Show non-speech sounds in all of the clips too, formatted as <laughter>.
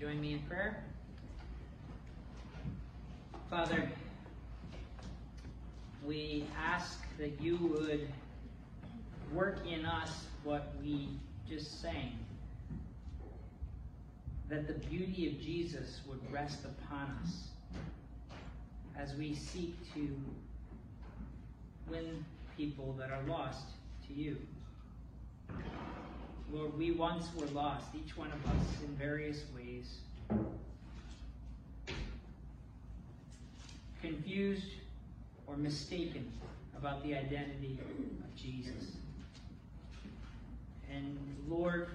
join me in prayer? Father, we ask that you would work in us what we just sang. That the beauty of Jesus would rest upon us as we seek to win people that are lost to you. Lord, we once were lost, each one of us in various ways. Confused or mistaken about the identity of Jesus. And Lord,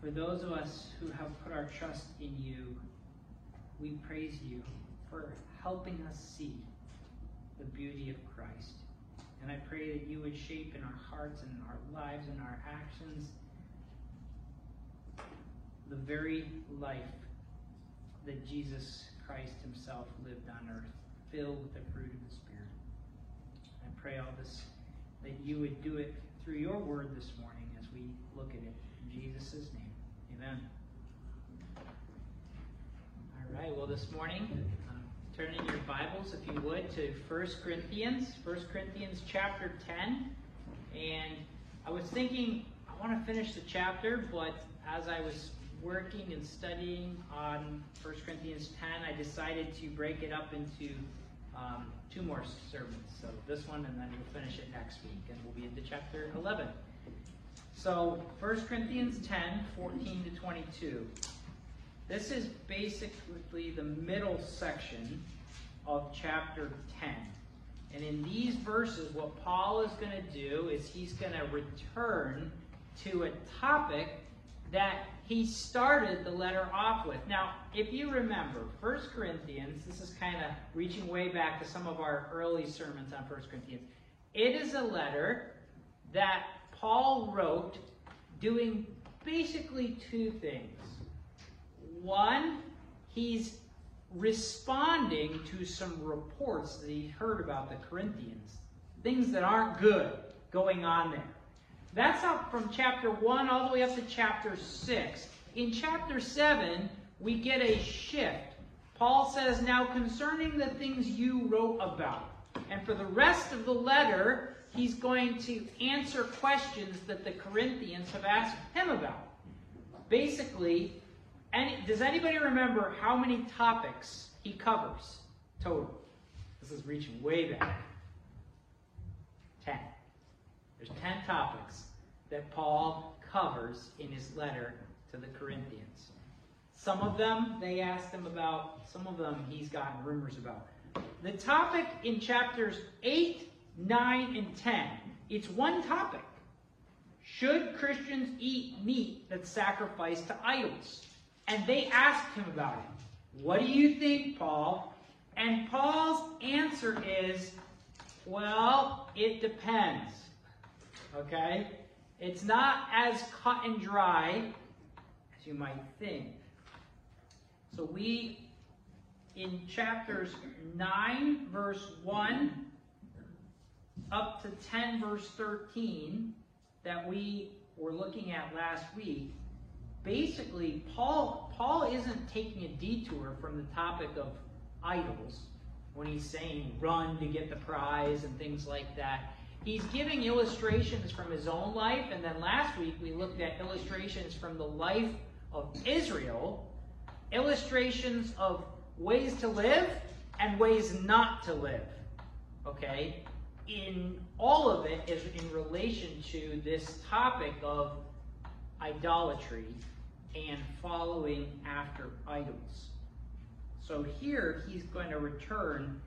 for those of us who have put our trust in you, we praise you for helping us see the beauty of Christ. And I pray that you would shape in our hearts and our lives and our actions the very life that Jesus Christ himself lived on earth, filled with the fruit of the Spirit. I pray all this that you would do it through your word this morning as we look at it. In Jesus' name, amen. All right, well, this morning, turn in your Bibles, if you would, to 1 Corinthians, 1 Corinthians chapter 10. And I was thinking, I want to finish the chapter, but as I was working and studying on 1 Corinthians 10, I decided to break it up into um, two more sermons. So this one, and then we'll finish it next week, and we'll be into chapter 11. So 1 Corinthians 10, 14 to 22. This is basically the middle section of chapter 10. And in these verses, what Paul is going to do is he's going to return to a topic that he started the letter off with. Now, if you remember, 1 Corinthians, this is kind of reaching way back to some of our early sermons on 1 Corinthians. It is a letter that Paul wrote doing basically two things. One, he's responding to some reports that he heard about the Corinthians, things that aren't good going on there. That's up from chapter 1 all the way up to chapter 6. In chapter 7, we get a shift. Paul says, Now concerning the things you wrote about. And for the rest of the letter, he's going to answer questions that the Corinthians have asked him about. Basically, any, does anybody remember how many topics he covers total? This is reaching way back. Ten. There's ten topics that Paul covers in his letter to the Corinthians. Some of them they asked him about, some of them he's gotten rumors about. The topic in chapters 8, 9, and 10, it's one topic. Should Christians eat meat that's sacrificed to idols? And they asked him about it. What do you think, Paul? And Paul's answer is, well, it depends. Okay? It's not as cut and dry as you might think. So we, in chapters 9, verse 1, up to 10, verse 13, that we were looking at last week, basically, Paul, Paul isn't taking a detour from the topic of idols when he's saying run to get the prize and things like that. He's giving illustrations from his own life, and then last week we looked at illustrations from the life of Israel, illustrations of ways to live and ways not to live. Okay? In all of it is in relation to this topic of idolatry and following after idols. So here he's going to return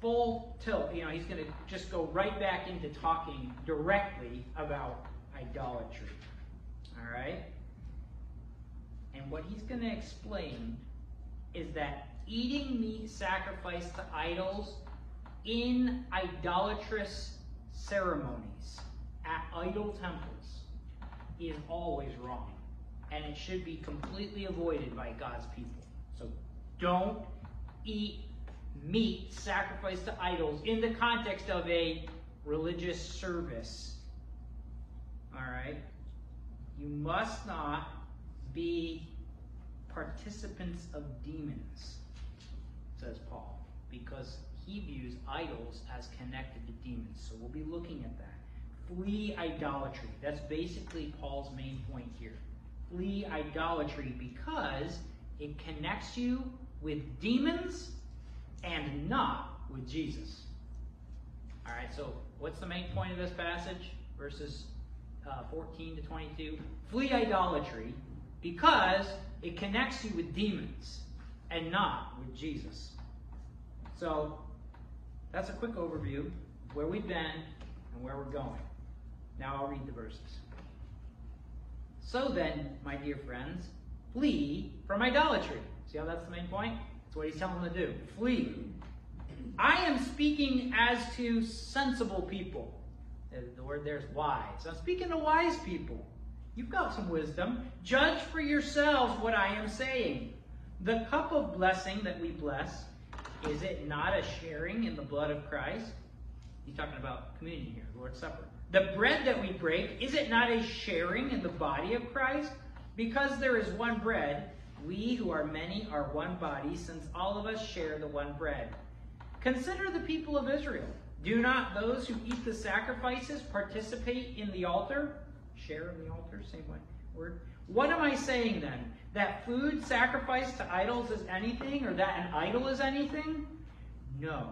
full tilt. You know, he's going to just go right back into talking directly about idolatry. All right? And what he's going to explain is that eating meat sacrificed to idols in idolatrous ceremonies at idol temples is always wrong. And it should be completely avoided by God's people. So don't eat meat sacrificed to idols in the context of a religious service. All right? You must not be participants of demons, says Paul, because he views idols as connected to demons. So we'll be looking at that. Flee idolatry. That's basically Paul's main point here. Flee idolatry because it connects you with demons and not with Jesus. All right, so what's the main point of this passage? Verses uh, 14 to 22. Flee idolatry because it connects you with demons and not with Jesus. So that's a quick overview of where we've been and where we're going. Now I'll read the verses. So then, my dear friends, flee from idolatry. See how that's the main point? That's what he's telling them to do. Flee. I am speaking as to sensible people. The word there is wise. I'm speaking to wise people. You've got some wisdom. Judge for yourselves what I am saying. The cup of blessing that we bless, is it not a sharing in the blood of Christ? He's talking about communion here, the Lord's Supper. The bread that we break, is it not a sharing in the body of Christ? Because there is one bread, we who are many are one body, since all of us share the one bread. Consider the people of Israel. Do not those who eat the sacrifices participate in the altar? Share in the altar, same word. What am I saying then? That food sacrificed to idols is anything, or that an idol is anything? No.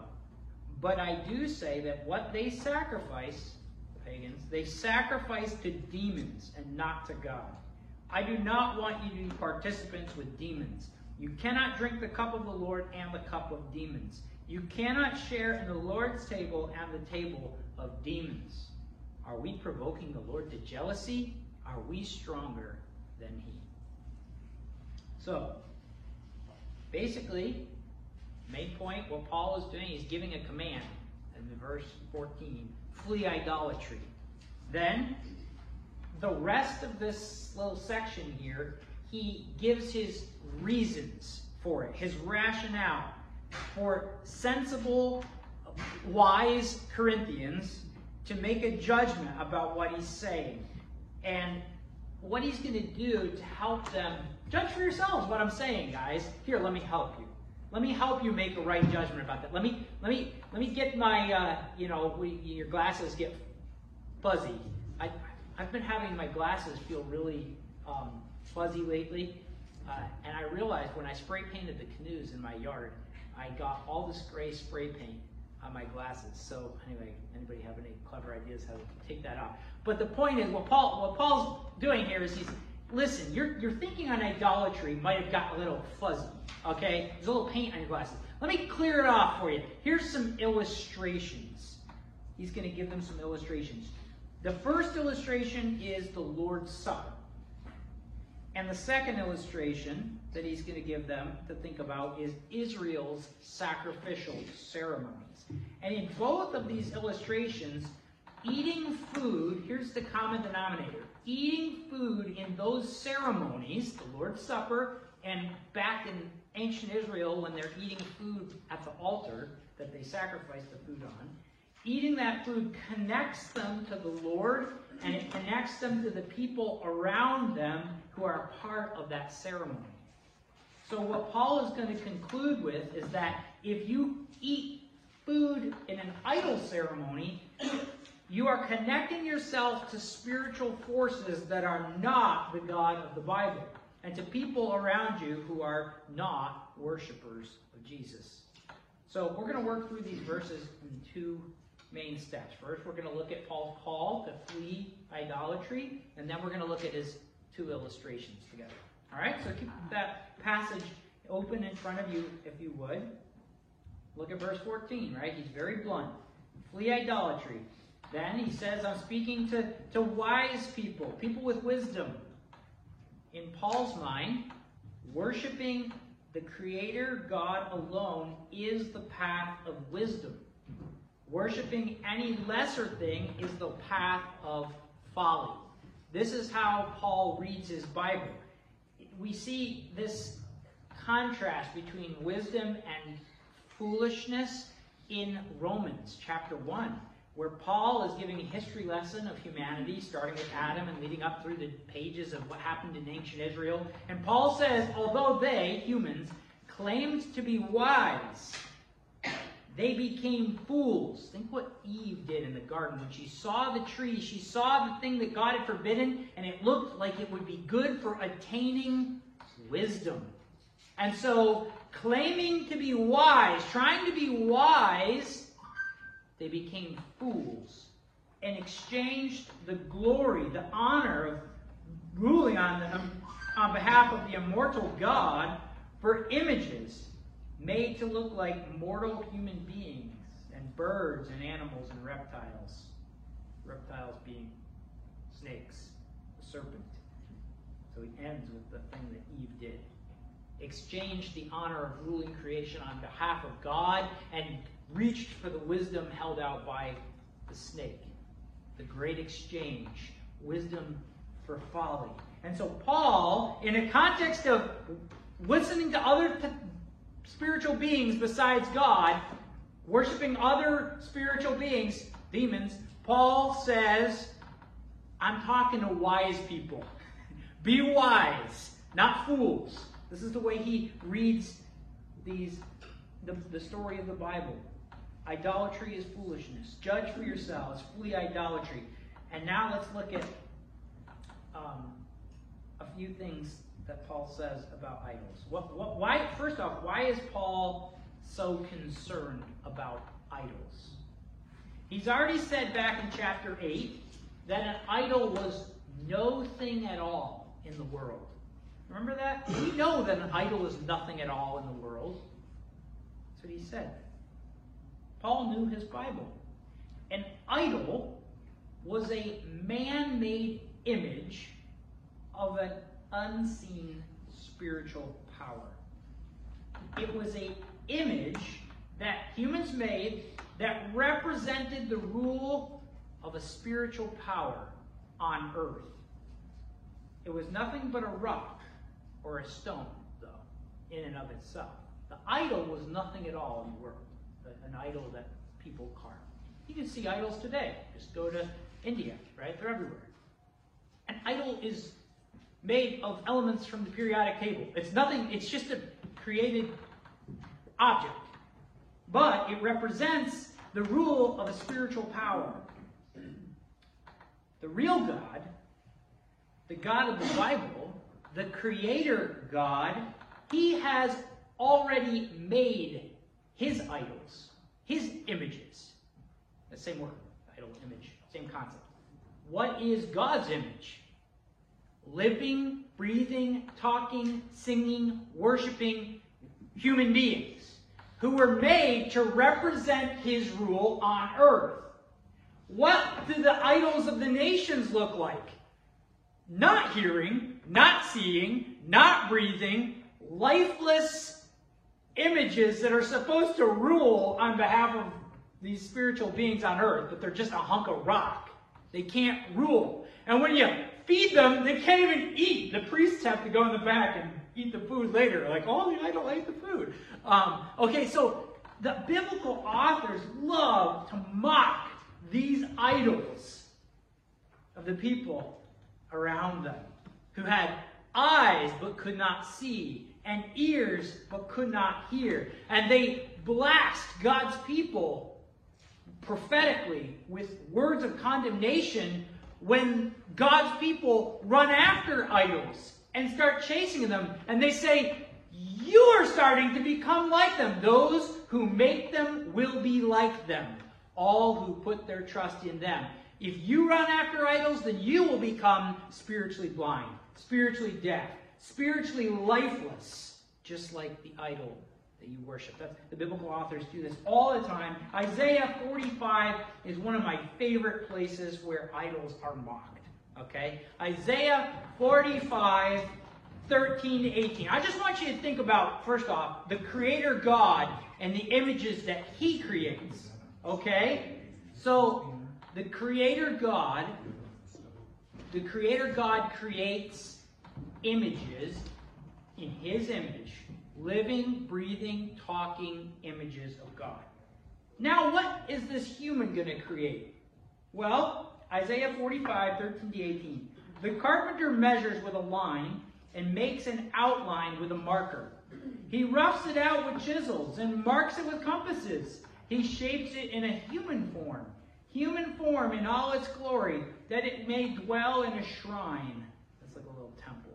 But I do say that what they sacrifice, pagans, they sacrifice to demons and not to God. I do not want you to be participants with demons. You cannot drink the cup of the Lord and the cup of demons. You cannot share in the Lord's table and the table of demons. Are we provoking the Lord to jealousy? Are we stronger than He? So, basically, main point, what Paul is doing, he's giving a command in verse 14 flee idolatry. Then, the rest of this little section here, he gives his reasons for it, his rationale for sensible, wise Corinthians to make a judgment about what he's saying and what he's going to do to help them judge for yourselves what I'm saying, guys. Here, let me help you. Let me help you make a right judgment about that. Let me let me let me get my uh, you know your glasses get fuzzy. I I've been having my glasses feel really um, fuzzy lately, uh, and I realized when I spray painted the canoes in my yard, I got all this gray spray paint on my glasses. So anyway, anybody have any clever ideas how to take that off? But the point is, what Paul what Paul's doing here is he's listen. Your your thinking on idolatry might have got a little fuzzy. Okay, there's a little paint on your glasses. Let me clear it off for you. Here's some illustrations. He's going to give them some illustrations. The first illustration is the Lord's Supper. And the second illustration that he's going to give them to think about is Israel's sacrificial ceremonies. And in both of these illustrations, eating food, here's the common denominator eating food in those ceremonies, the Lord's Supper, and back in ancient Israel when they're eating food at the altar that they sacrifice the food on, eating that food connects them to the Lord and it connects them to the people around them who are part of that ceremony. So, what Paul is going to conclude with is that if you eat food in an idol ceremony, you are connecting yourself to spiritual forces that are not the God of the Bible and to people around you who are not worshipers of Jesus. So, we're going to work through these verses in two main steps. First, we're going to look at Paul's call to flee idolatry, and then we're going to look at his two illustrations together. All right, so keep that passage open in front of you if you would. Look at verse 14, right? He's very blunt. Flee idolatry. Then he says, I'm speaking to, to wise people, people with wisdom. In Paul's mind, worshiping the Creator God alone is the path of wisdom. Worshipping any lesser thing is the path of folly. This is how Paul reads his Bible. We see this contrast between wisdom and foolishness in Romans chapter 1. Where Paul is giving a history lesson of humanity, starting with Adam and leading up through the pages of what happened in ancient Israel. And Paul says, although they, humans, claimed to be wise, they became fools. Think what Eve did in the garden. When she saw the tree, she saw the thing that God had forbidden, and it looked like it would be good for attaining wisdom. And so, claiming to be wise, trying to be wise, they became fools and exchanged the glory, the honor of ruling on, them, on behalf of the immortal God for images made to look like mortal human beings and birds and animals and reptiles. Reptiles being snakes, the serpent. So he ends with the thing that Eve did. Exchanged the honor of ruling creation on behalf of God and reached for the wisdom held out by the snake. The great exchange. Wisdom for folly. And so, Paul, in a context of listening to other spiritual beings besides God, worshiping other spiritual beings, demons, Paul says, I'm talking to wise people. <laughs> Be wise, not fools. This is the way he reads these the, the story of the Bible. Idolatry is foolishness. Judge for yourselves. Flee idolatry. And now let's look at um, a few things that Paul says about idols. What, what, why, first off, why is Paul so concerned about idols? He's already said back in chapter 8 that an idol was no thing at all in the world. Remember that? We know that an idol is nothing at all in the world. That's what he said. Paul knew his Bible. An idol was a man made image of an unseen spiritual power. It was a image that humans made that represented the rule of a spiritual power on earth. It was nothing but a rock or a stone, though, in and of itself. The idol was nothing at all in the world, an idol that people carve. You can see idols today. Just go to India, right? They're everywhere. An idol is made of elements from the periodic table. It's nothing, it's just a created object. But it represents the rule of a spiritual power. The real God, the God of the Bible, the creator God, he has already made his idols, his images. The same word, idol, image, same concept. What is God's image? living, breathing, talking, singing, worshiping human beings who were made to represent his rule on earth. What do the idols of the nations look like? Not hearing, not seeing, not breathing, lifeless images that are supposed to rule on behalf of these spiritual beings on earth, but they're just a hunk of rock. They can't rule. And when you feed them, they can't even eat. The priests have to go in the back and eat the food later. Like, oh, the idol ate the food. Um, okay, so the biblical authors love to mock these idols of the people around them who had eyes but could not see and ears but could not hear. And they blast God's people prophetically with words of condemnation when God's people run after idols and start chasing them, and they say, You are starting to become like them. Those who make them will be like them, all who put their trust in them. If you run after idols, then you will become spiritually blind, spiritually deaf, spiritually lifeless, just like the idol that you worship. That's, the biblical authors do this all the time. Isaiah 45 is one of my favorite places where idols are mocked. Okay? Isaiah 45, 13 to 18. I just want you to think about, first off, the Creator God and the images that He creates. Okay? So, the Creator God, the Creator God creates images in His image living, breathing, talking images of God. Now, what is this human going to create? Well, Isaiah 45, 13 to 18. The carpenter measures with a line and makes an outline with a marker. He roughs it out with chisels and marks it with compasses. He shapes it in a human form, human form in all its glory, that it may dwell in a shrine. That's like a little temple.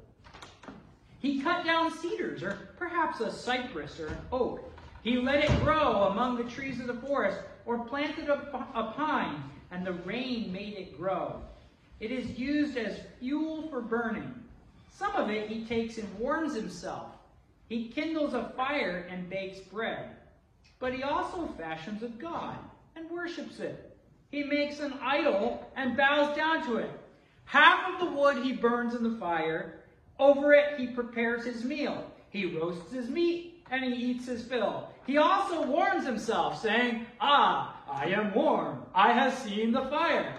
He cut down cedars, or perhaps a cypress or an oak. He let it grow among the trees of the forest, or planted a, a pine, and the rain made it grow. It is used as fuel for burning. Some of it he takes and warms himself. He kindles a fire and bakes bread. But he also fashions a god and worships it. He makes an idol and bows down to it. Half of the wood he burns in the fire. Over it he prepares his meal. He roasts his meat and he eats his fill. He also warms himself, saying, Ah, I am warm. I have seen the fire.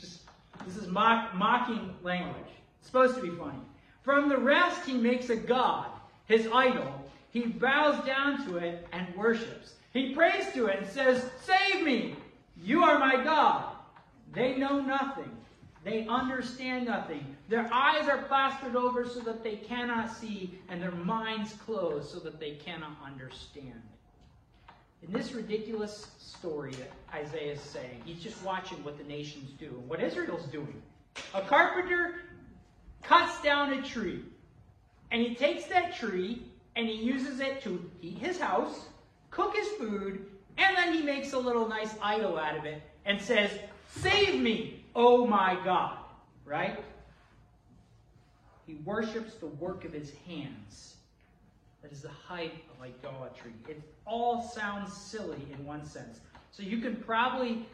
Just, this is mock, mocking language. It's supposed to be funny. From the rest he makes a god, his idol. He bows down to it and worships. He prays to it and says, Save me! You are my God. They know nothing. They understand nothing. Their eyes are plastered over so that they cannot see, and their minds closed so that they cannot understand. In this ridiculous story that Isaiah is saying, he's just watching what the nations do and what Israel's doing. A carpenter cuts down a tree, and he takes that tree and he uses it to heat his house, cook his food, and then he makes a little nice idol out of it and says, Save me, oh my God, right? He worships the work of his hands. That is the height of idolatry. It all sounds silly in one sense. So you can probably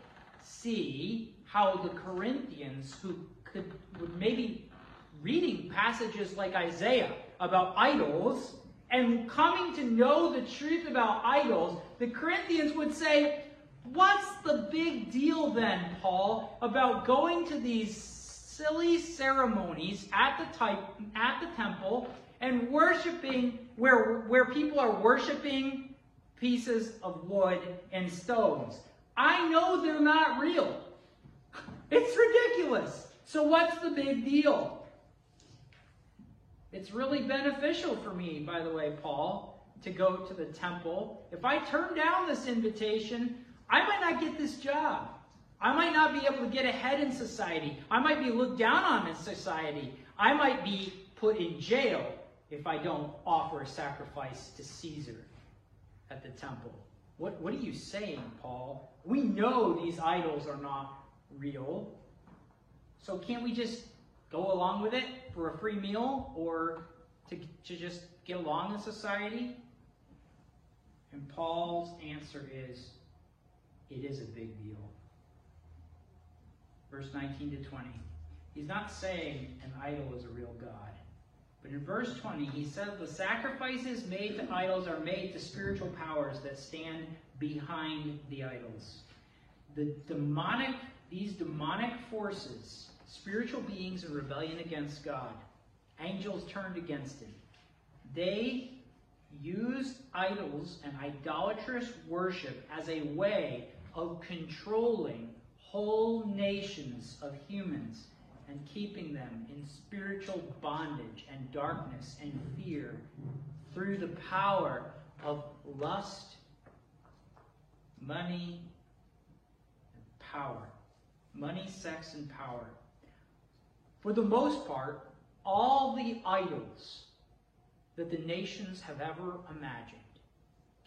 see how the Corinthians, who could would maybe reading passages like Isaiah about idols and coming to know the truth about idols, the Corinthians would say, What's the big deal then, Paul, about going to these silly ceremonies at the type at the temple and worshiping where where people are worshiping pieces of wood and stones? I know they're not real. <laughs> It's ridiculous. So what's the big deal? It's really beneficial for me, by the way, Paul, to go to the temple. If I turn down this invitation, I might not get this job. I might not be able to get ahead in society. I might be looked down on in society. I might be put in jail if I don't offer a sacrifice to Caesar at the temple. What, what are you saying, Paul? We know these idols are not real. So can't we just go along with it for a free meal or to, to just get along in society? And Paul's answer is it is a big deal. Verse 19 to 20. He's not saying an idol is a real God. But in verse 20, he says the sacrifices made to idols are made to spiritual powers that stand behind the idols. The demonic, these demonic forces, spiritual beings in rebellion against God, angels turned against him, they used idols and idolatrous worship as a way of controlling whole nations of humans and keeping them in spiritual bondage and darkness and fear through the power of lust, money, and power. Money, sex, and power. For the most part, all the idols that the nations have ever imagined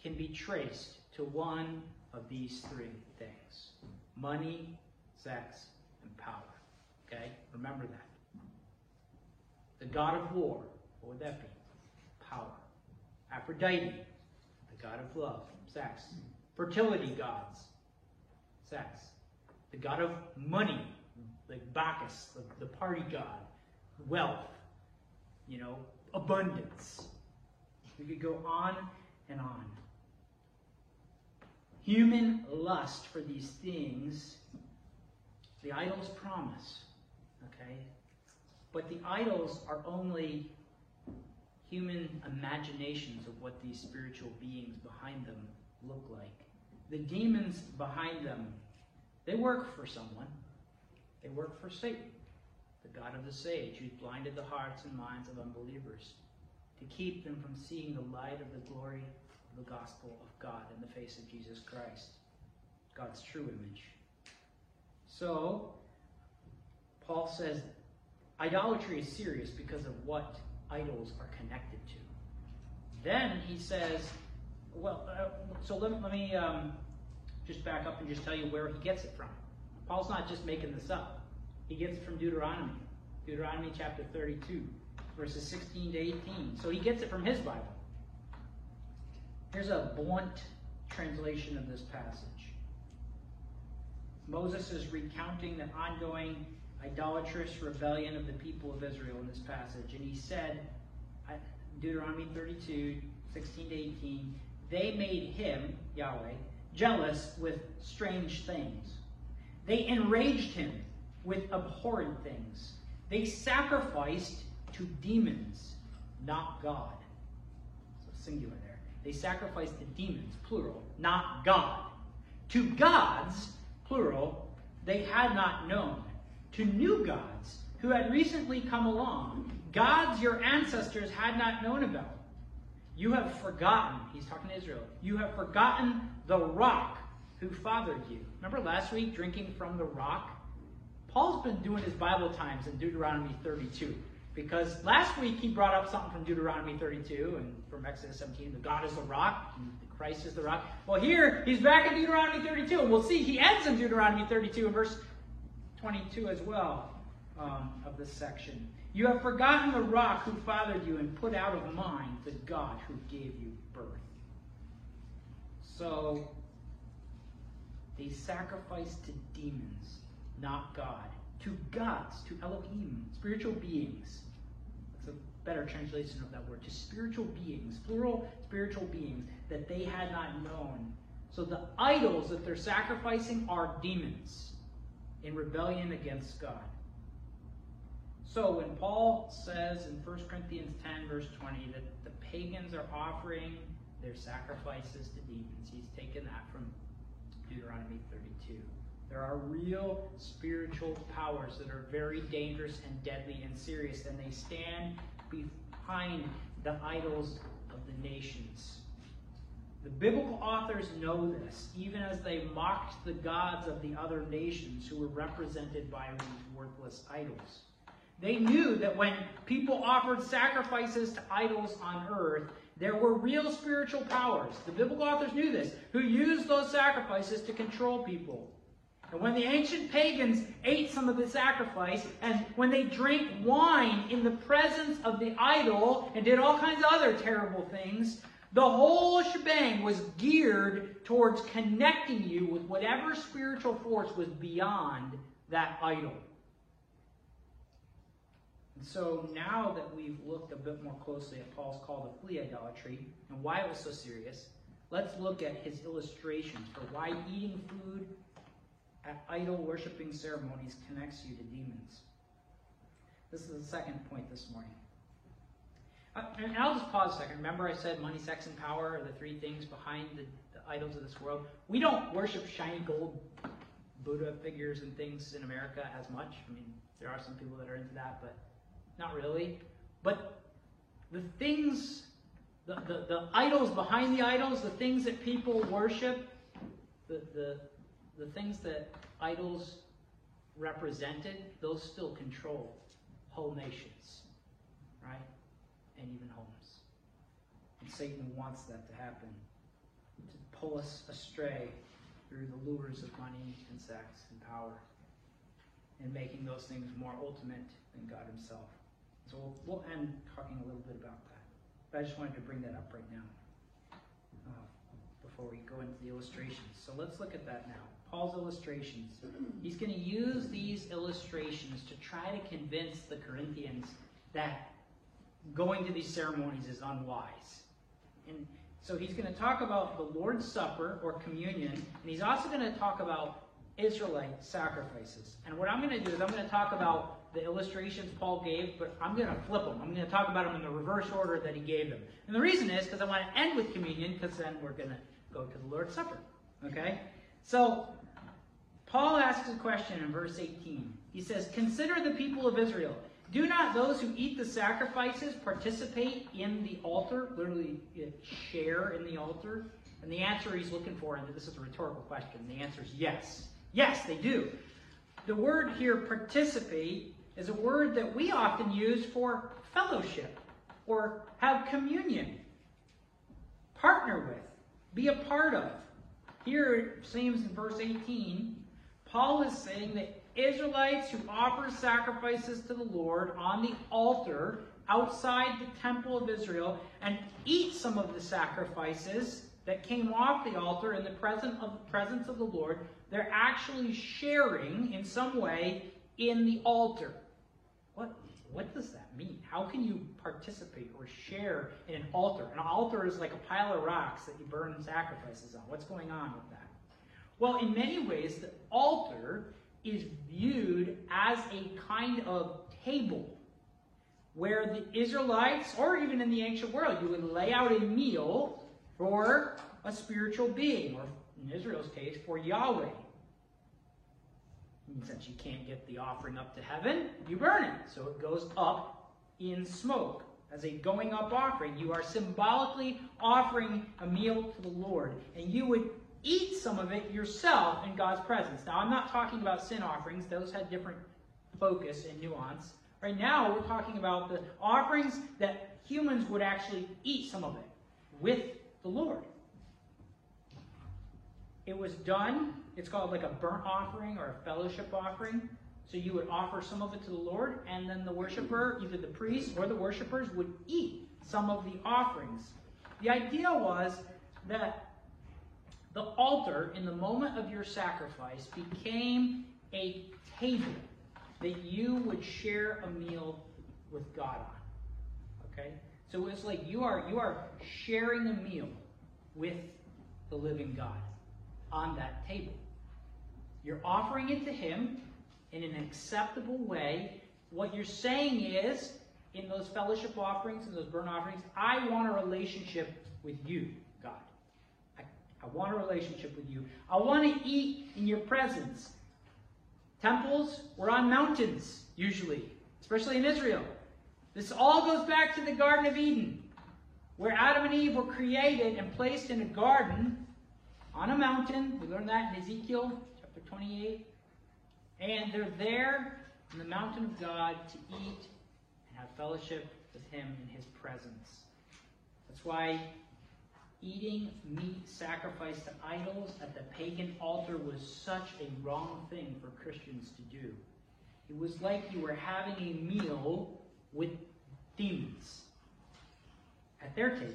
can be traced to one of these three things money, sex, and power. Okay? Remember that. The god of war, what would that be? Power. Aphrodite, the god of love, sex. Fertility gods, sex. The god of money, like Bacchus, the, the party god, wealth, you know, abundance. We could go on and on. Human lust for these things, the idols promise. Okay? But the idols are only human imaginations of what these spiritual beings behind them look like. the demons behind them, they work for someone. They work for Satan, the God of the sage, who's blinded the hearts and minds of unbelievers to keep them from seeing the light of the glory of the gospel of God in the face of Jesus Christ, God's true image. So, Paul says idolatry is serious because of what idols are connected to. Then he says, well, uh, so let, let me um, just back up and just tell you where he gets it from. Paul's not just making this up. He gets it from Deuteronomy. Deuteronomy chapter 32, verses 16 to 18. So he gets it from his Bible. Here's a blunt translation of this passage. Moses is recounting the ongoing idolatrous rebellion of the people of Israel in this passage. And he said, Deuteronomy 32, 16 to 18, they made him, Yahweh, jealous with strange things. They enraged him with abhorrent things. They sacrificed to demons, not God. So singular there. They sacrificed to demons, plural, not God. To gods, plural, they had not known. To new gods who had recently come along, gods your ancestors had not known about. You have forgotten, he's talking to Israel, you have forgotten the rock who fathered you. Remember last week drinking from the rock? Paul's been doing his Bible times in Deuteronomy 32. Because last week he brought up something from Deuteronomy 32 and from Exodus 17, the God is the rock, the Christ is the rock. Well, here he's back in Deuteronomy 32, and we'll see he ends in Deuteronomy 32 in verse 22 as well um, of this section. You have forgotten the rock who fathered you and put out of mind the God who gave you birth. So, they sacrificed to demons, not God. To gods, to Elohim, spiritual beings. That's a better translation of that word. To spiritual beings, plural spiritual beings that they had not known. So the idols that they're sacrificing are demons in rebellion against God. So when Paul says in 1 Corinthians 10, verse 20, that the pagans are offering their sacrifices to demons, he's taken that from Deuteronomy 32. There are real spiritual powers that are very dangerous and deadly and serious, and they stand behind the idols of the nations. The biblical authors know this, even as they mocked the gods of the other nations who were represented by these worthless idols. They knew that when people offered sacrifices to idols on earth, there were real spiritual powers. The biblical authors knew this, who used those sacrifices to control people. And when the ancient pagans ate some of the sacrifice, and when they drank wine in the presence of the idol and did all kinds of other terrible things, the whole shebang was geared towards connecting you with whatever spiritual force was beyond that idol. And so now that we've looked a bit more closely at Paul's call to flee idolatry and why it was so serious, let's look at his illustrations for why eating food at idol worshiping ceremonies connects you to demons. This is the second point this morning. Uh, and I'll just pause a second. Remember, I said money, sex, and power are the three things behind the, the idols of this world. We don't worship shiny gold Buddha figures and things in America as much. I mean, there are some people that are into that, but not really. But the things, the, the, the idols behind the idols, the things that people worship, the, the, the things that idols represented, those still control whole nations, right? And even homes. And Satan wants that to happen, to pull us astray through the lures of money and sex and power, and making those things more ultimate than God Himself. So we'll, we'll end talking a little bit about that. But I just wanted to bring that up right now before we go into the illustrations. So let's look at that now. Paul's illustrations. He's going to use these illustrations to try to convince the Corinthians that going to these ceremonies is unwise. And so he's going to talk about the Lord's Supper or communion, and he's also going to talk about Israelite sacrifices. And what I'm going to do is I'm going to talk about the illustrations Paul gave, but I'm going to flip them. I'm going to talk about them in the reverse order that he gave them. And the reason is because I want to end with communion, because then we're going to go to the Lord's Supper. Okay? So, Paul asks a question in verse 18. He says, Consider the people of Israel. Do not those who eat the sacrifices participate in the altar? Literally, share in the altar? And the answer he's looking for, and this is a rhetorical question, the answer is yes. Yes, they do. The word here, participate, is a word that we often use for fellowship or have communion, partner with, be a part of. Here it seems in verse 18, Paul is saying that Israelites who offer sacrifices to the Lord on the altar outside the temple of Israel and eat some of the sacrifices that came off the altar in the presence of, the presence of the Lord, they're actually sharing in some way in the altar. What, does that mean? How can you participate or share in an altar? An altar is like a pile of rocks that you burn sacrifices on. What's going on with that? Well, in many ways, the altar is viewed as a kind of table where the Israelites, or even in the ancient world, you would lay out a meal for a spiritual being, or in Israel's case, for Yahweh. Since you can't get the offering up to heaven, you burn it. So it goes up in smoke as a going up offering. You are symbolically offering a meal to the Lord. And you would eat some of it yourself in God's presence. Now, I'm not talking about sin offerings, those had different focus and nuance. Right now, we're talking about the offerings that humans would actually eat some of it with the Lord. It was done, it's called like a burnt offering or a fellowship offering. So you would offer some of it to the Lord, and then the worshiper, either the priest or the worshippers, would eat some of the offerings. The idea was that the altar, in the moment of your sacrifice, became a table that you would share a meal with God on. Okay? So it's like you are you are sharing a meal with the living God on that table. You're offering it to him in an acceptable way. What you're saying is, in those fellowship offerings and those burnt offerings, I want a relationship with you, God. I, I want a relationship with you. I want to eat in your presence. Temples were on mountains, usually, especially in Israel. This all goes back to the Garden of Eden, where Adam and Eve were created and placed in a garden on a mountain. We learned that in Ezekiel chapter 28. And they're there in the mountain of God to eat and have fellowship with Him in His presence. That's why eating meat sacrificed to idols at the pagan altar was such a wrong thing for Christians to do. It was like you were having a meal with demons at their table,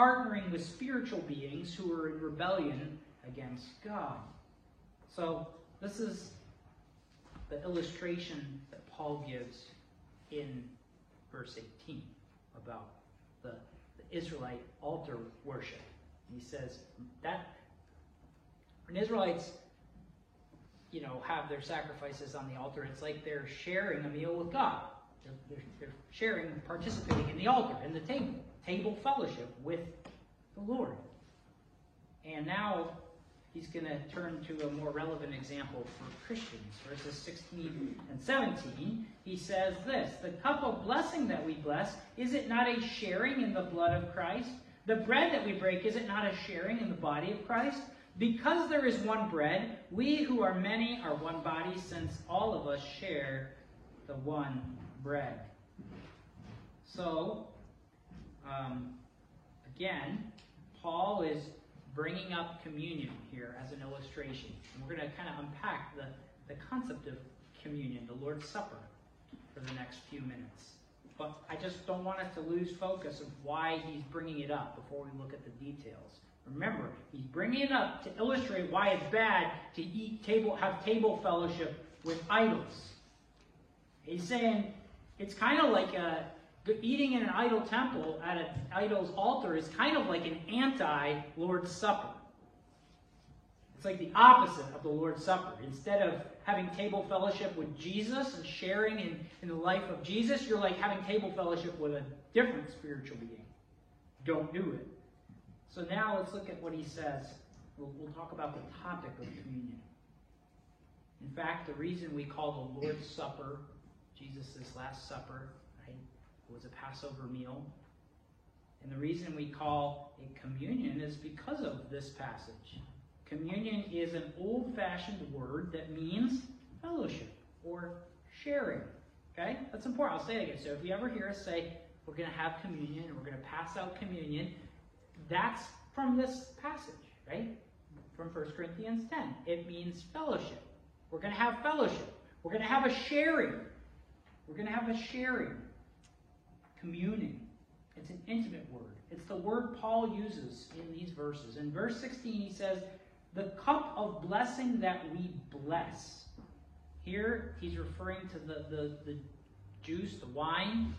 partnering with spiritual beings who are in rebellion against God. So, this is the illustration that Paul gives in verse 18 about the, the Israelite altar worship. He says that when Israelites, you know, have their sacrifices on the altar, it's like they're sharing a meal with God. They're, they're, sharing, participating in the altar, in the table, table fellowship with the Lord. And now he's going to turn to a more relevant example for Christians. Verses 16 and 17, he says this The cup of blessing that we bless, is it not a sharing in the blood of Christ? The bread that we break, is it not a sharing in the body of Christ? Because there is one bread, we who are many are one body, since all of us share the one bread. So, um, again, Paul is bringing up communion here as an illustration. And we're going to kind of unpack the, the concept of communion, the Lord's Supper, for the next few minutes. But I just don't want us to lose focus of why he's bringing it up before we look at the details. Remember, he's bringing it up to illustrate why it's bad to eat table, have table fellowship with idols. He's saying it's kind of like a, eating in an idol temple at an idol's altar is kind of like an anti Lord's Supper. It's like the opposite of the Lord's Supper. Instead of having table fellowship with Jesus and sharing in, in the life of Jesus, you're like having table fellowship with a different spiritual being. Don't do it. So now let's look at what he says we'll, we'll talk about the topic of communion. In fact, the reason we call the Lord's Supper Jesus' Last Supper, right, was a Passover meal. And the reason we call it communion is because of this passage. Communion is an old fashioned word that means fellowship or sharing. Okay? That's important. I'll say it again. So if you ever hear us say, we're going to have communion and we're going to pass out communion, that's from this passage, right? From 1 Corinthians 10. It means fellowship. We're going to have fellowship. We're going to have a sharing. We're going to have a sharing. Communing. It's an intimate word. It's the word Paul uses in these verses. In verse 16, he says, The cup of blessing that we bless. Here, he's referring to the, the, the juice, the wine,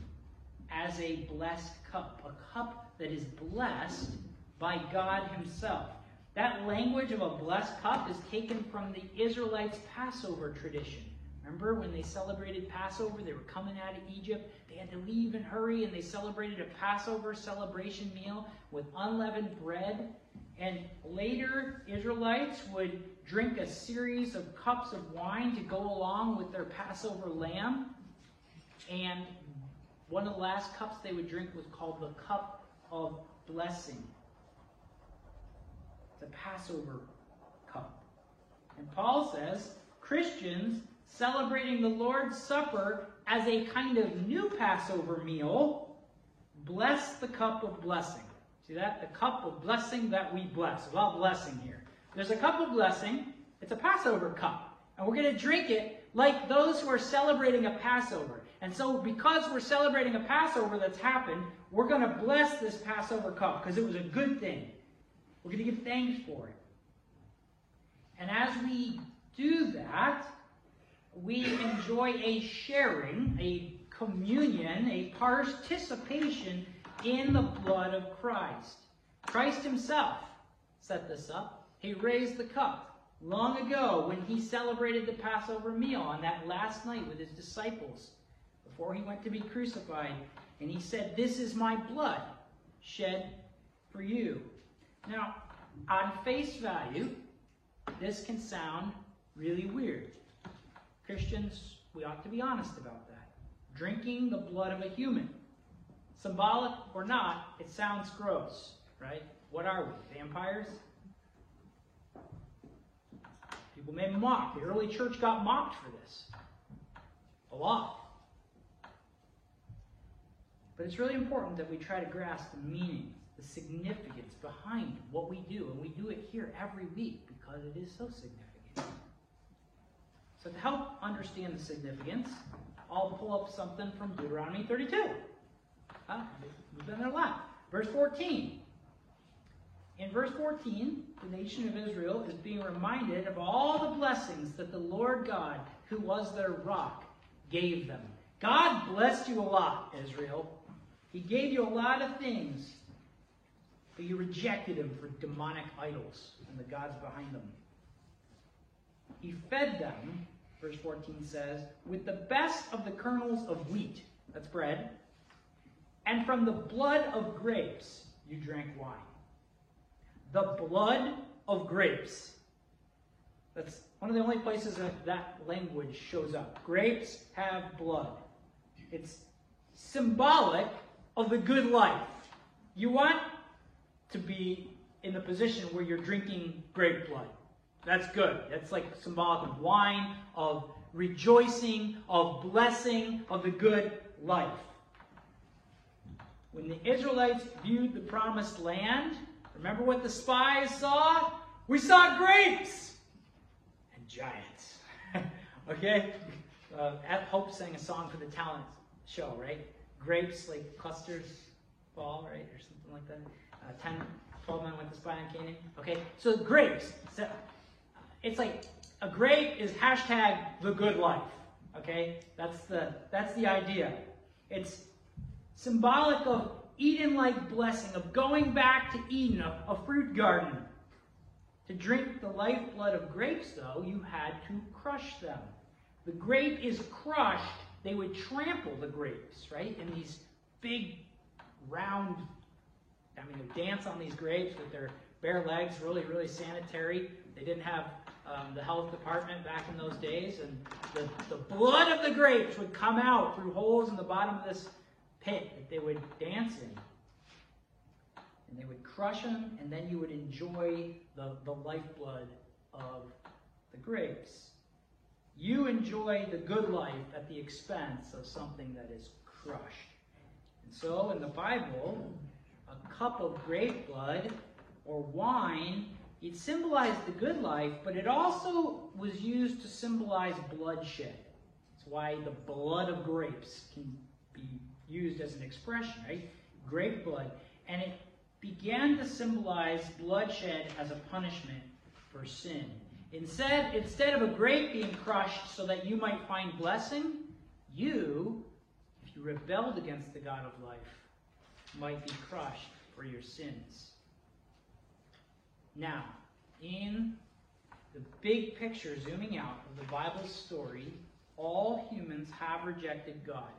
as a blessed cup. A cup that is blessed by God Himself. That language of a blessed cup is taken from the Israelites' Passover tradition. Remember when they celebrated Passover? They were coming out of Egypt. Had to leave and hurry, and they celebrated a Passover celebration meal with unleavened bread. And later, Israelites would drink a series of cups of wine to go along with their Passover lamb. And one of the last cups they would drink was called the cup of blessing the Passover cup. And Paul says Christians celebrating the Lord's Supper as a kind of new Passover meal bless the cup of blessing. See that? The cup of blessing that we bless. A lot of blessing here. There's a cup of blessing. It's a Passover cup. And we're going to drink it like those who are celebrating a Passover. And so, because we're celebrating a Passover that's happened, we're going to bless this Passover cup because it was a good thing. We're going to give thanks for it. And as we do that, we enjoy a sharing, a communion, a participation in the blood of Christ. Christ himself set this up. He raised the cup long ago when he celebrated the Passover meal on that last night with his disciples before he went to be crucified. And he said, This is my blood shed for you. Now, on face value, this can sound really weird. Christians, we ought to be honest about that. Drinking the blood of a human, symbolic or not, it sounds gross, right? What are we, vampires? People may mock. The early church got mocked for this. A lot. But it's really important that we try to grasp the meaning the significance behind what we do. And we do it here every week because it is so significant. So, to help understand the significance, I'll pull up something from Deuteronomy 32. Huh? We've been there a lot. Verse 14. In verse 14, the nation of Israel is being reminded of all the blessings that the Lord God, who was their rock, gave them. God blessed you a lot, Israel. He gave you a lot of things but you rejected him for demonic idols and the gods behind them. He fed them, verse 14 says, with the best of the kernels of wheat, that's bread, and from the blood of grapes you drank wine. The blood of grapes. That's one of the only places that that language shows up. Grapes have blood. It's symbolic of the good life. You want to be in the position where you're drinking grape blood. That's good. That's like symbolic of wine, of rejoicing, of blessing, of the good life. When the Israelites viewed the promised land, remember what the spies saw? We saw grapes and giants. <laughs> okay? Uh, Hope sang a song for the talent show, right? Grapes like clusters fall, right? Or something like that uh, 10, 12 men went to spy on Canaan. Okay, so grapes. So it's like a grape is hashtag the good life. Okay, that's the that's the idea. It's symbolic of Eden-like blessing, of going back to Eden, a, a fruit garden. To drink the lifeblood of grapes, though, you had to crush them. The grape is crushed. They would trample the grapes, right, in these big, round I mean, they dance on these grapes with their bare legs, really, really sanitary. They didn't have um, the health department back in those days, and the, the blood of the grapes would come out through holes in the bottom of this pit that they would dance in. And they would crush them, and then you would enjoy the, the lifeblood of the grapes. You enjoy the good life at the expense of something that is crushed. And so in the Bible, a cup of grape blood or wine, it symbolized the good life, but it also was used to symbolize bloodshed. That's why the blood of grapes can be used as an expression, right? Grape blood. And it began to symbolize bloodshed as a punishment for sin. Instead, instead of a grape being crushed so that you might find blessing, you, if you rebelled against the God of life, might be crushed for your sins. Now, in the big picture, zooming out of the Bible's story, all humans have rejected God,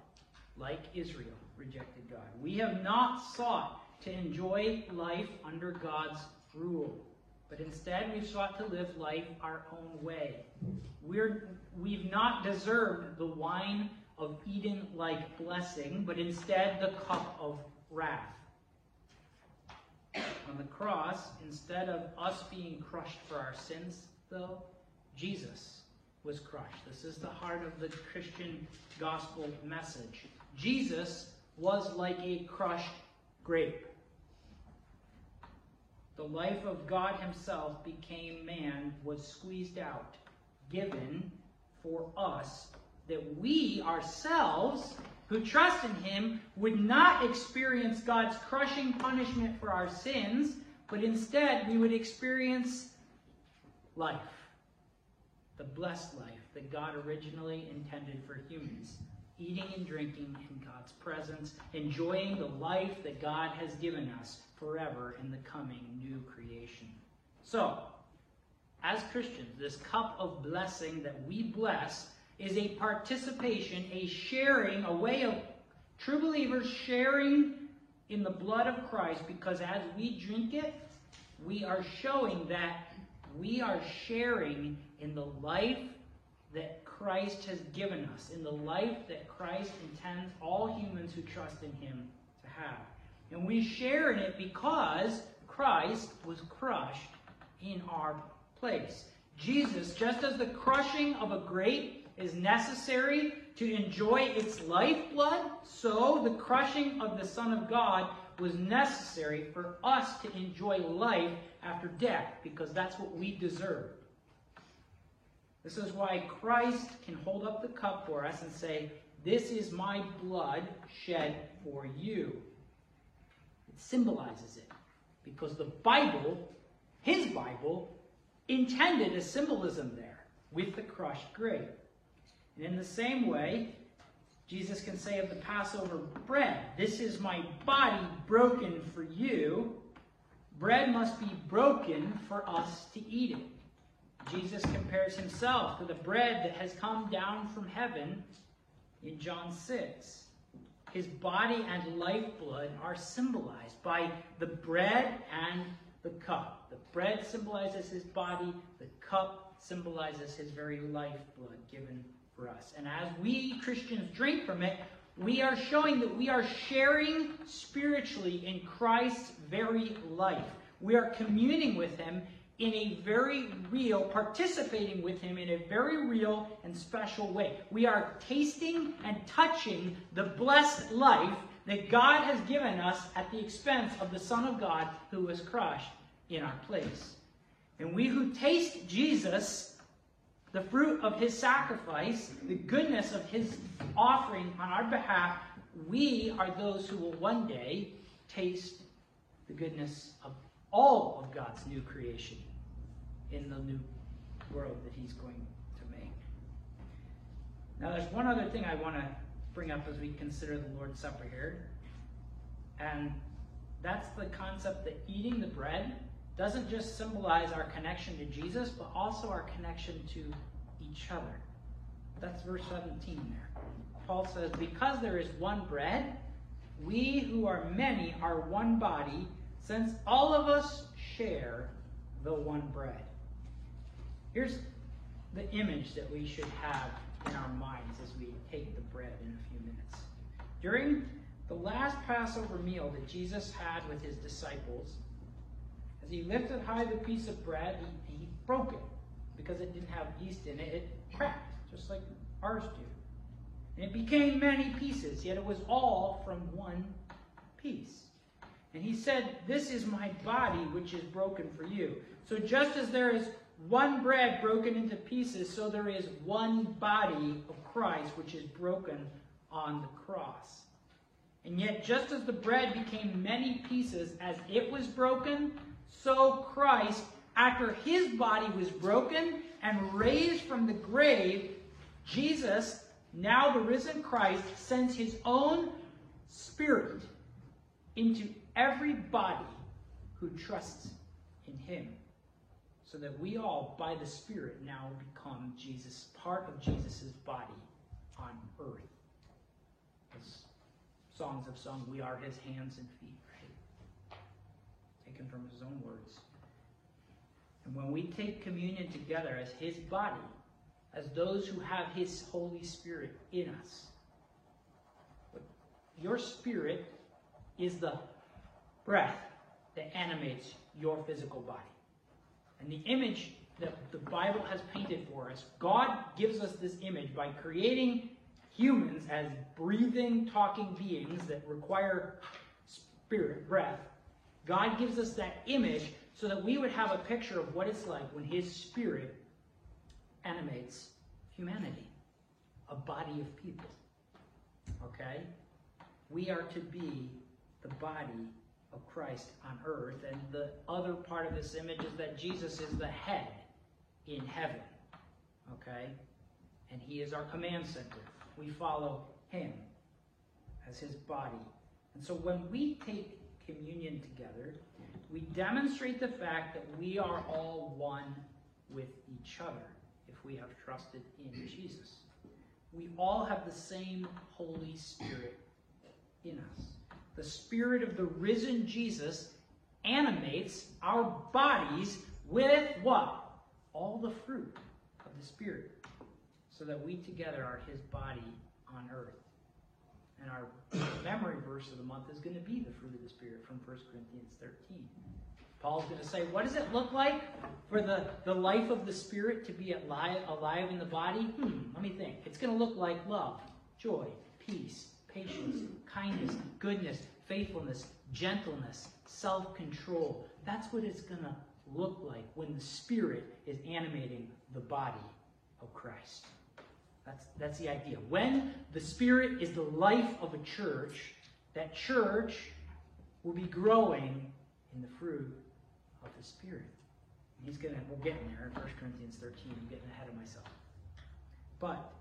like Israel rejected God. We have not sought to enjoy life under God's rule, but instead we've sought to live life our own way. We're, we've not deserved the wine of Eden like blessing, but instead the cup of wrath on the cross, instead of us being crushed for our sins, though, Jesus was crushed. This is the heart of the Christian gospel message. Jesus was like a crushed grape. The life of God Himself became man, was squeezed out, given for us, that we ourselves who trust in him would not experience God's crushing punishment for our sins, but instead we would experience life. The blessed life that God originally intended for humans. Eating and drinking in God's presence, enjoying the life that God has given us forever in the coming new creation. So, as Christians, this cup of blessing that we bless is a participation, a sharing, a way of true believers sharing in the blood of Christ because as we drink it, we are showing that we are sharing in the life that Christ has given us, in the life that Christ intends all humans who trust in him to have. And we share in it because Christ was crushed in our place. Jesus, just as the crushing of a grape is necessary to enjoy its lifeblood, so the crushing of the Son of God was necessary for us to enjoy life after death, because that's what we deserve. This is why Christ can hold up the cup for us and say, This is my blood shed for you. It symbolizes it. Because the Bible, his Bible, intended a symbolism there with the crushed grape. And in the same way, Jesus can say of the Passover bread, This is my body broken for you. Bread must be broken for us to eat it. Jesus compares himself to the bread that has come down from heaven in John 6. His body and lifeblood are symbolized by the bread and the cup. The bread symbolizes his body, the cup symbolizes his very lifeblood given for us. And as we Christians drink from it, we are showing that we are sharing spiritually in Christ's very life. We are communing with him in a very real, participating with him in a very real and special way. We are tasting and touching the blessed life that God has given us at the expense of the Son of God who was crushed in our place. And we who taste Jesus the fruit of his sacrifice, the goodness of his offering on our behalf, we are those who will one day taste the goodness of all of God's new creation in the new world that he's going to make. Now, there's one other thing I want to bring up as we consider the Lord's Supper here. And that's the concept that eating the bread doesn't just symbolize our connection to Jesus, but also our connection to each other. That's verse 17 there. Paul says, Because there is one bread, we who are many are one body, since all of us share the one bread. Here's the image that we should have in our minds as we take the bread in a few minutes. During the last Passover meal that Jesus had with his disciples, he lifted high the piece of bread, he, he broke it because it didn't have yeast in it. It cracked, just like ours do. And it became many pieces, yet it was all from one piece. And he said, This is my body, which is broken for you. So just as there is one bread broken into pieces, so there is one body of Christ, which is broken on the cross. And yet, just as the bread became many pieces as it was broken, so Christ, after his body was broken and raised from the grave, Jesus, now the risen Christ, sends his own spirit into every body who trusts in him. So that we all, by the Spirit, now become Jesus, part of Jesus' body on earth. As songs have sung, we are his hands and feet? Taken from his own words. And when we take communion together as his body, as those who have his Holy Spirit in us, your spirit is the breath that animates your physical body. And the image that the Bible has painted for us, God gives us this image by creating humans as breathing, talking beings that require spirit, breath. God gives us that image so that we would have a picture of what it's like when His Spirit animates humanity, a body of people. Okay? We are to be the body of Christ on earth. And the other part of this image is that Jesus is the head in heaven. Okay? And he is our command center. We follow him as his body. And so when we take communion together, we demonstrate the fact that we are all one with each other if we have trusted in Jesus. We all have the same Holy Spirit in us the Spirit of the risen Jesus animates our bodies with what? All the fruit of the Spirit. So that we together are His body on earth. And our memory verse of the month is going to be the fruit of the Spirit from 1 Corinthians 13. Paul's going to say, what does it look like for the, the life of the Spirit to be alive, alive in the body? Hmm, let me think. It's going to look like love, joy, peace, patience, kindness, goodness, faithfulness, gentleness, self control. That's what it's going to look like when the Spirit is animating the body of Christ. That's, that's the idea. When the Spirit is the life of a church, that church will be growing in the fruit of the Spirit. He's gonna we're getting there in 1 Corinthians 13. I'm getting ahead of myself. But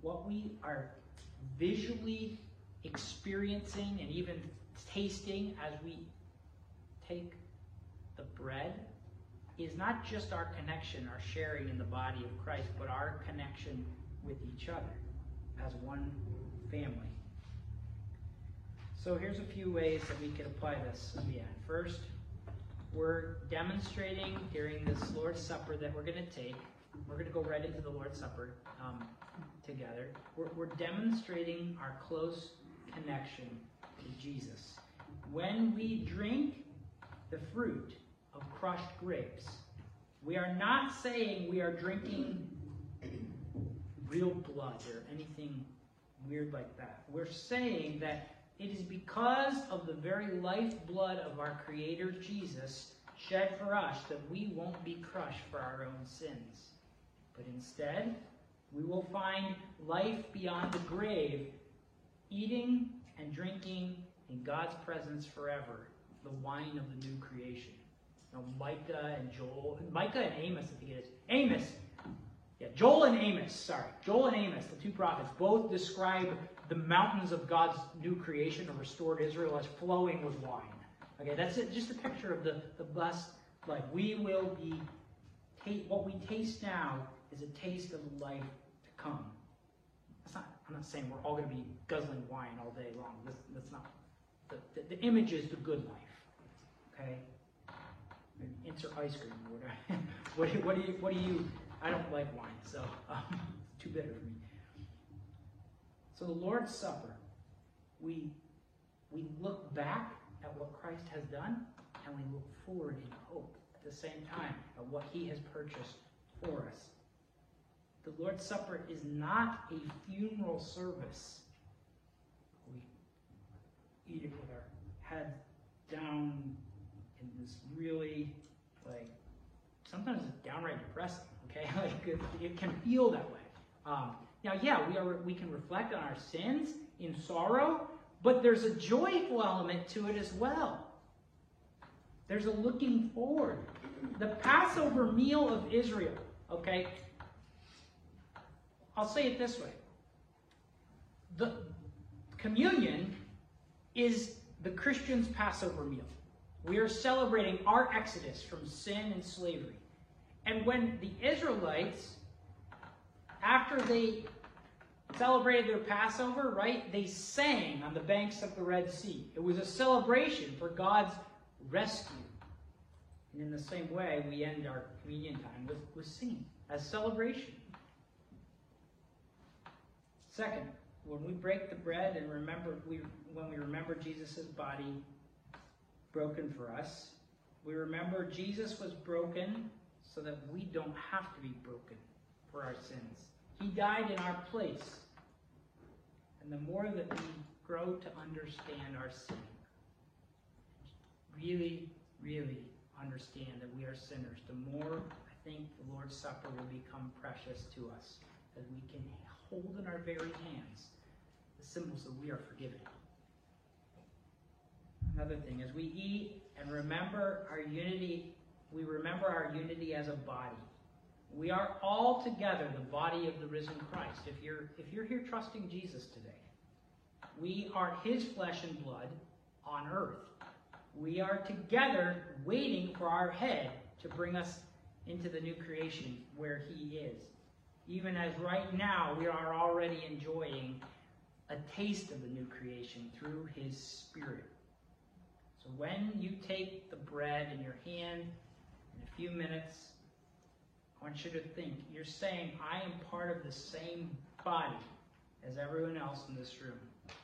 what we are visually experiencing and even tasting as we take the bread is not just our connection, our sharing in the body of Christ, but our connection with each other as one family. So here's a few ways that we can apply this in the end. First, we're demonstrating during this Lord's Supper that we're going to take. We're going to go right into the Lord's Supper um, together. We're, we're demonstrating our close connection to Jesus. When we drink the fruit of crushed grapes, we are not saying we are drinking real blood or anything weird like that. We're saying that it is because of the very lifeblood of our Creator Jesus shed for us that we won't be crushed for our own sins. But instead, we will find life beyond the grave, eating and drinking in God's presence forever, the wine of the new creation. Now, Micah and Joel, Micah and Amos, I think it is. Amos, yeah, Joel and Amos, sorry. Joel and Amos, the two prophets, both describe the mountains of God's new creation of restored Israel as flowing with wine. Okay, that's it, just a picture of the, the blessed life. We will be, what we taste now is a taste of life to come. That's not, I'm not saying we're all going to be guzzling wine all day long. That's, that's not. The, the, the image is the good life. Insert ice cream or <laughs> what, do, what do you, what do you, I don't like wine, so um, <laughs> too bitter for me. So the Lord's Supper, we, we look back at what Christ has done, and we look forward in hope at the same time at what he has purchased for us. The Lord's Supper is not a funeral service. We eat it with our head down in this really, like, sometimes it's downright depressing, okay? <laughs> like, it, it can feel that way. Um, now, yeah, we, are, we can reflect on our sins in sorrow, but there's a joyful element to it as well. There's a looking forward. The Passover meal of Israel, okay? I'll say it this way. The communion is the Christian's Passover meal. We are celebrating our exodus from sin and slavery. And when the Israelites, after they celebrated their Passover, right, they sang on the banks of the Red Sea. It was a celebration for God's rescue. And in the same way, we end our communion time with, with singing as celebration. Second, when we break the bread and remember we when we remember Jesus' body broken for us, we remember Jesus was broken so that we don't have to be broken for our sins. He died in our place. And the more that we grow to understand our sin, really, really understand that we are sinners, the more I think the Lord's Supper will become precious to us that we can hold in our very hands the symbols that we are forgiven. Another thing, as we eat and remember our unity, we remember our unity as a body. We are all together the body of the risen Christ. If you're if you're here trusting Jesus today, we are his flesh and blood on earth. We are together waiting for our head to bring us into the new creation where he is. Even as right now we are already enjoying a taste of the new creation through his spirit. So when you take the bread in your hand in a few minutes, I want you to think you're saying, I am part of the same body as everyone else in this room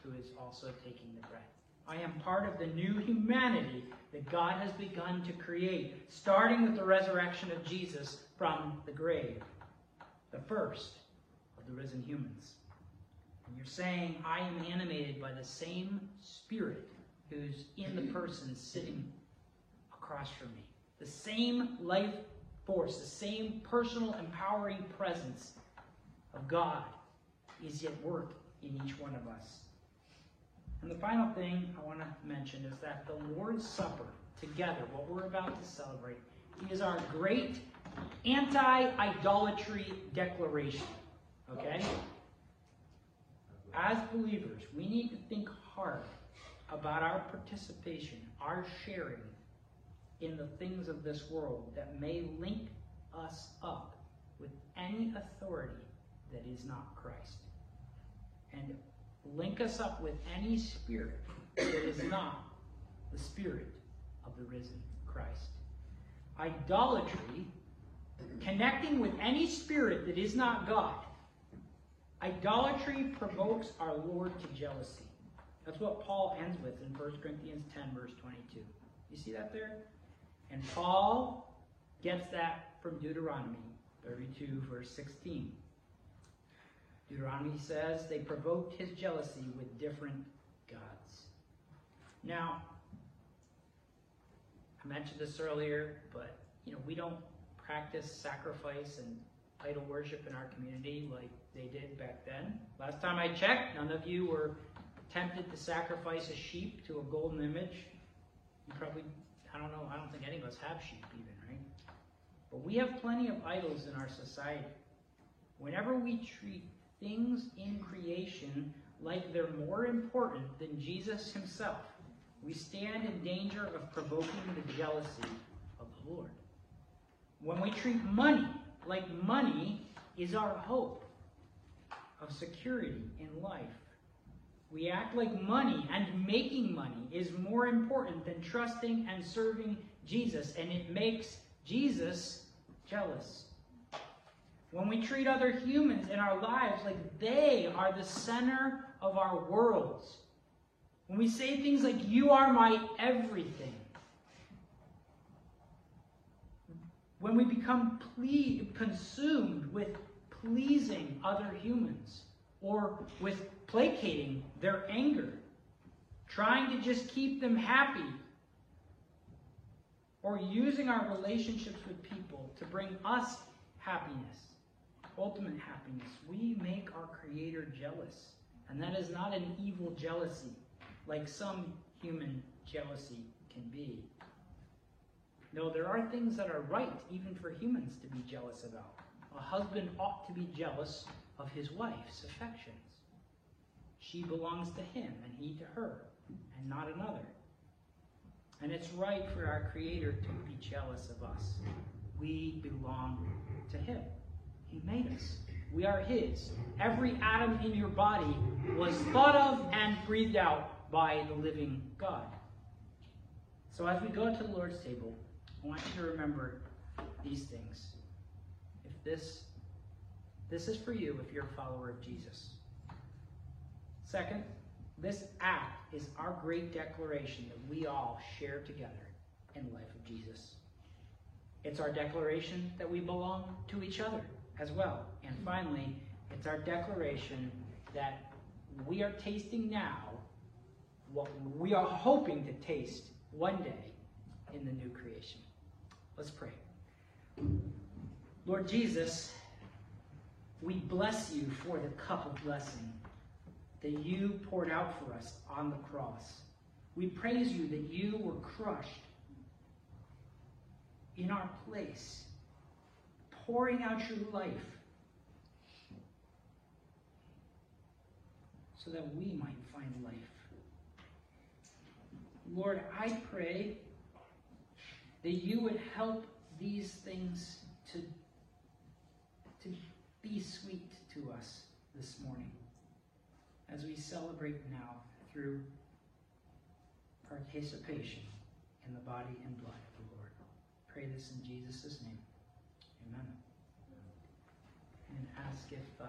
who is also taking the bread. I am part of the new humanity that God has begun to create, starting with the resurrection of Jesus from the grave, the first of the risen humans. And you're saying, I am animated by the same Spirit who's in the person sitting across from me. The same life force, the same personal empowering presence of God is at work in each one of us. And the final thing I want to mention is that the Lord's Supper, together, what we're about to celebrate, is our great anti-idolatry declaration. Okay? As believers, we need to think hard about our participation, our sharing in the things of this world that may link us up with any authority that is not Christ. And link us up with any spirit that is not the spirit of the risen Christ. Idolatry, connecting with any spirit that is not God. Idolatry provokes our Lord to jealousy. That's what Paul ends with in 1 Corinthians 10, verse 22. You see that there? And Paul gets that from Deuteronomy 32, verse 16. Deuteronomy says they provoked his jealousy with different gods. Now, I mentioned this earlier, but you know, we don't practice sacrifice and idol worship in our community like they did back then. Last time I checked, none of you were tempted to sacrifice a sheep to a golden image. You probably, I don't know, I don't think any of us have sheep even, right? But we have plenty of idols in our society. Whenever we treat things in creation like they're more important than Jesus himself, we stand in danger of provoking the jealousy of the Lord. When we treat money like money is our hope of security in life, We act like money and making money is more important than trusting and serving Jesus, and it makes Jesus jealous. When we treat other humans in our lives like they are the center of our worlds, when we say things like, You are my everything, when we become ple- consumed with pleasing other humans or with placating their anger, trying to just keep them happy, or using our relationships with people to bring us happiness, ultimate happiness, we make our Creator jealous. And that is not an evil jealousy like some human jealousy can be. No, there are things that are right even for humans to be jealous about. A husband ought to be jealous of his wife's affections. She belongs to him and he to her, and not another. And it's right for our Creator to be jealous of us. We belong to him. He made us. We are his. Every atom in your body was thought of and breathed out by the living God. So as we go to the Lord's table, I want you to remember these things. If this this is for you if you're a follower of Jesus. Second, this act is our great declaration that we all share together in the life of Jesus. It's our declaration that we belong to each other as well. And finally, it's our declaration that we are tasting now what we are hoping to taste one day in the new creation. Let's pray. Lord Jesus, we bless you for the cup of blessing that you poured out for us on the cross. We praise you that you were crushed in our place, pouring out your life so that we might find life. Lord, I pray that you would help these things to, be sweet to us this morning as we celebrate now through participation in the body and blood of the Lord. Pray this in Jesus' name. Amen. And ask if uh,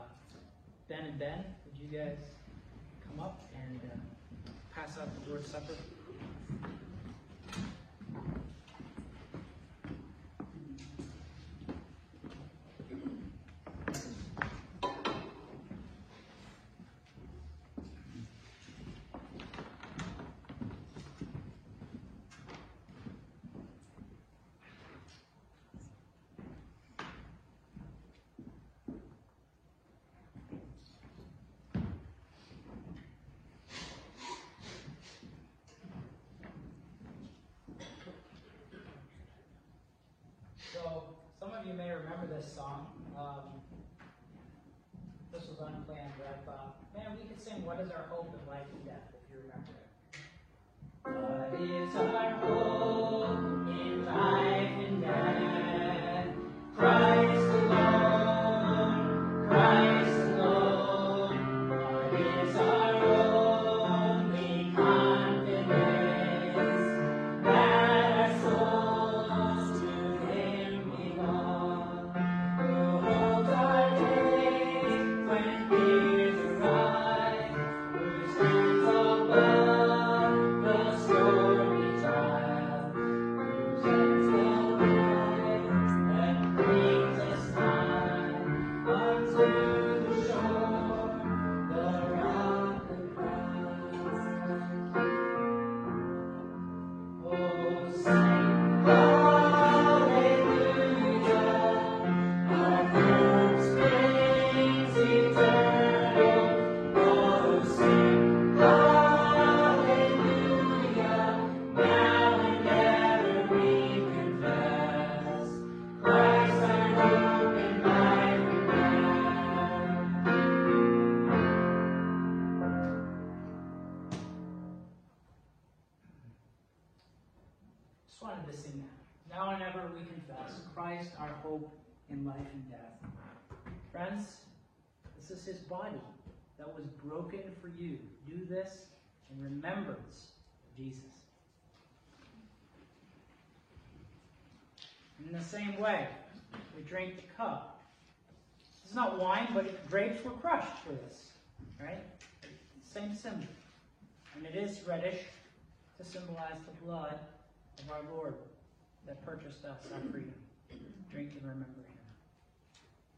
Ben and Ben, would you guys come up and uh, pass out the Lord's Supper? So, some of you may remember this song. Um, this was unplanned, but I thought, man, we could sing What is Our Hope in Life and Death, if you remember it. What is our hope for you. Do this in remembrance of Jesus. In the same way, we drink the cup. It's not wine, but grapes were crushed for this, right? Same symbol. And it is reddish to symbolize the blood of our Lord that purchased us our freedom. Drink in remembrance.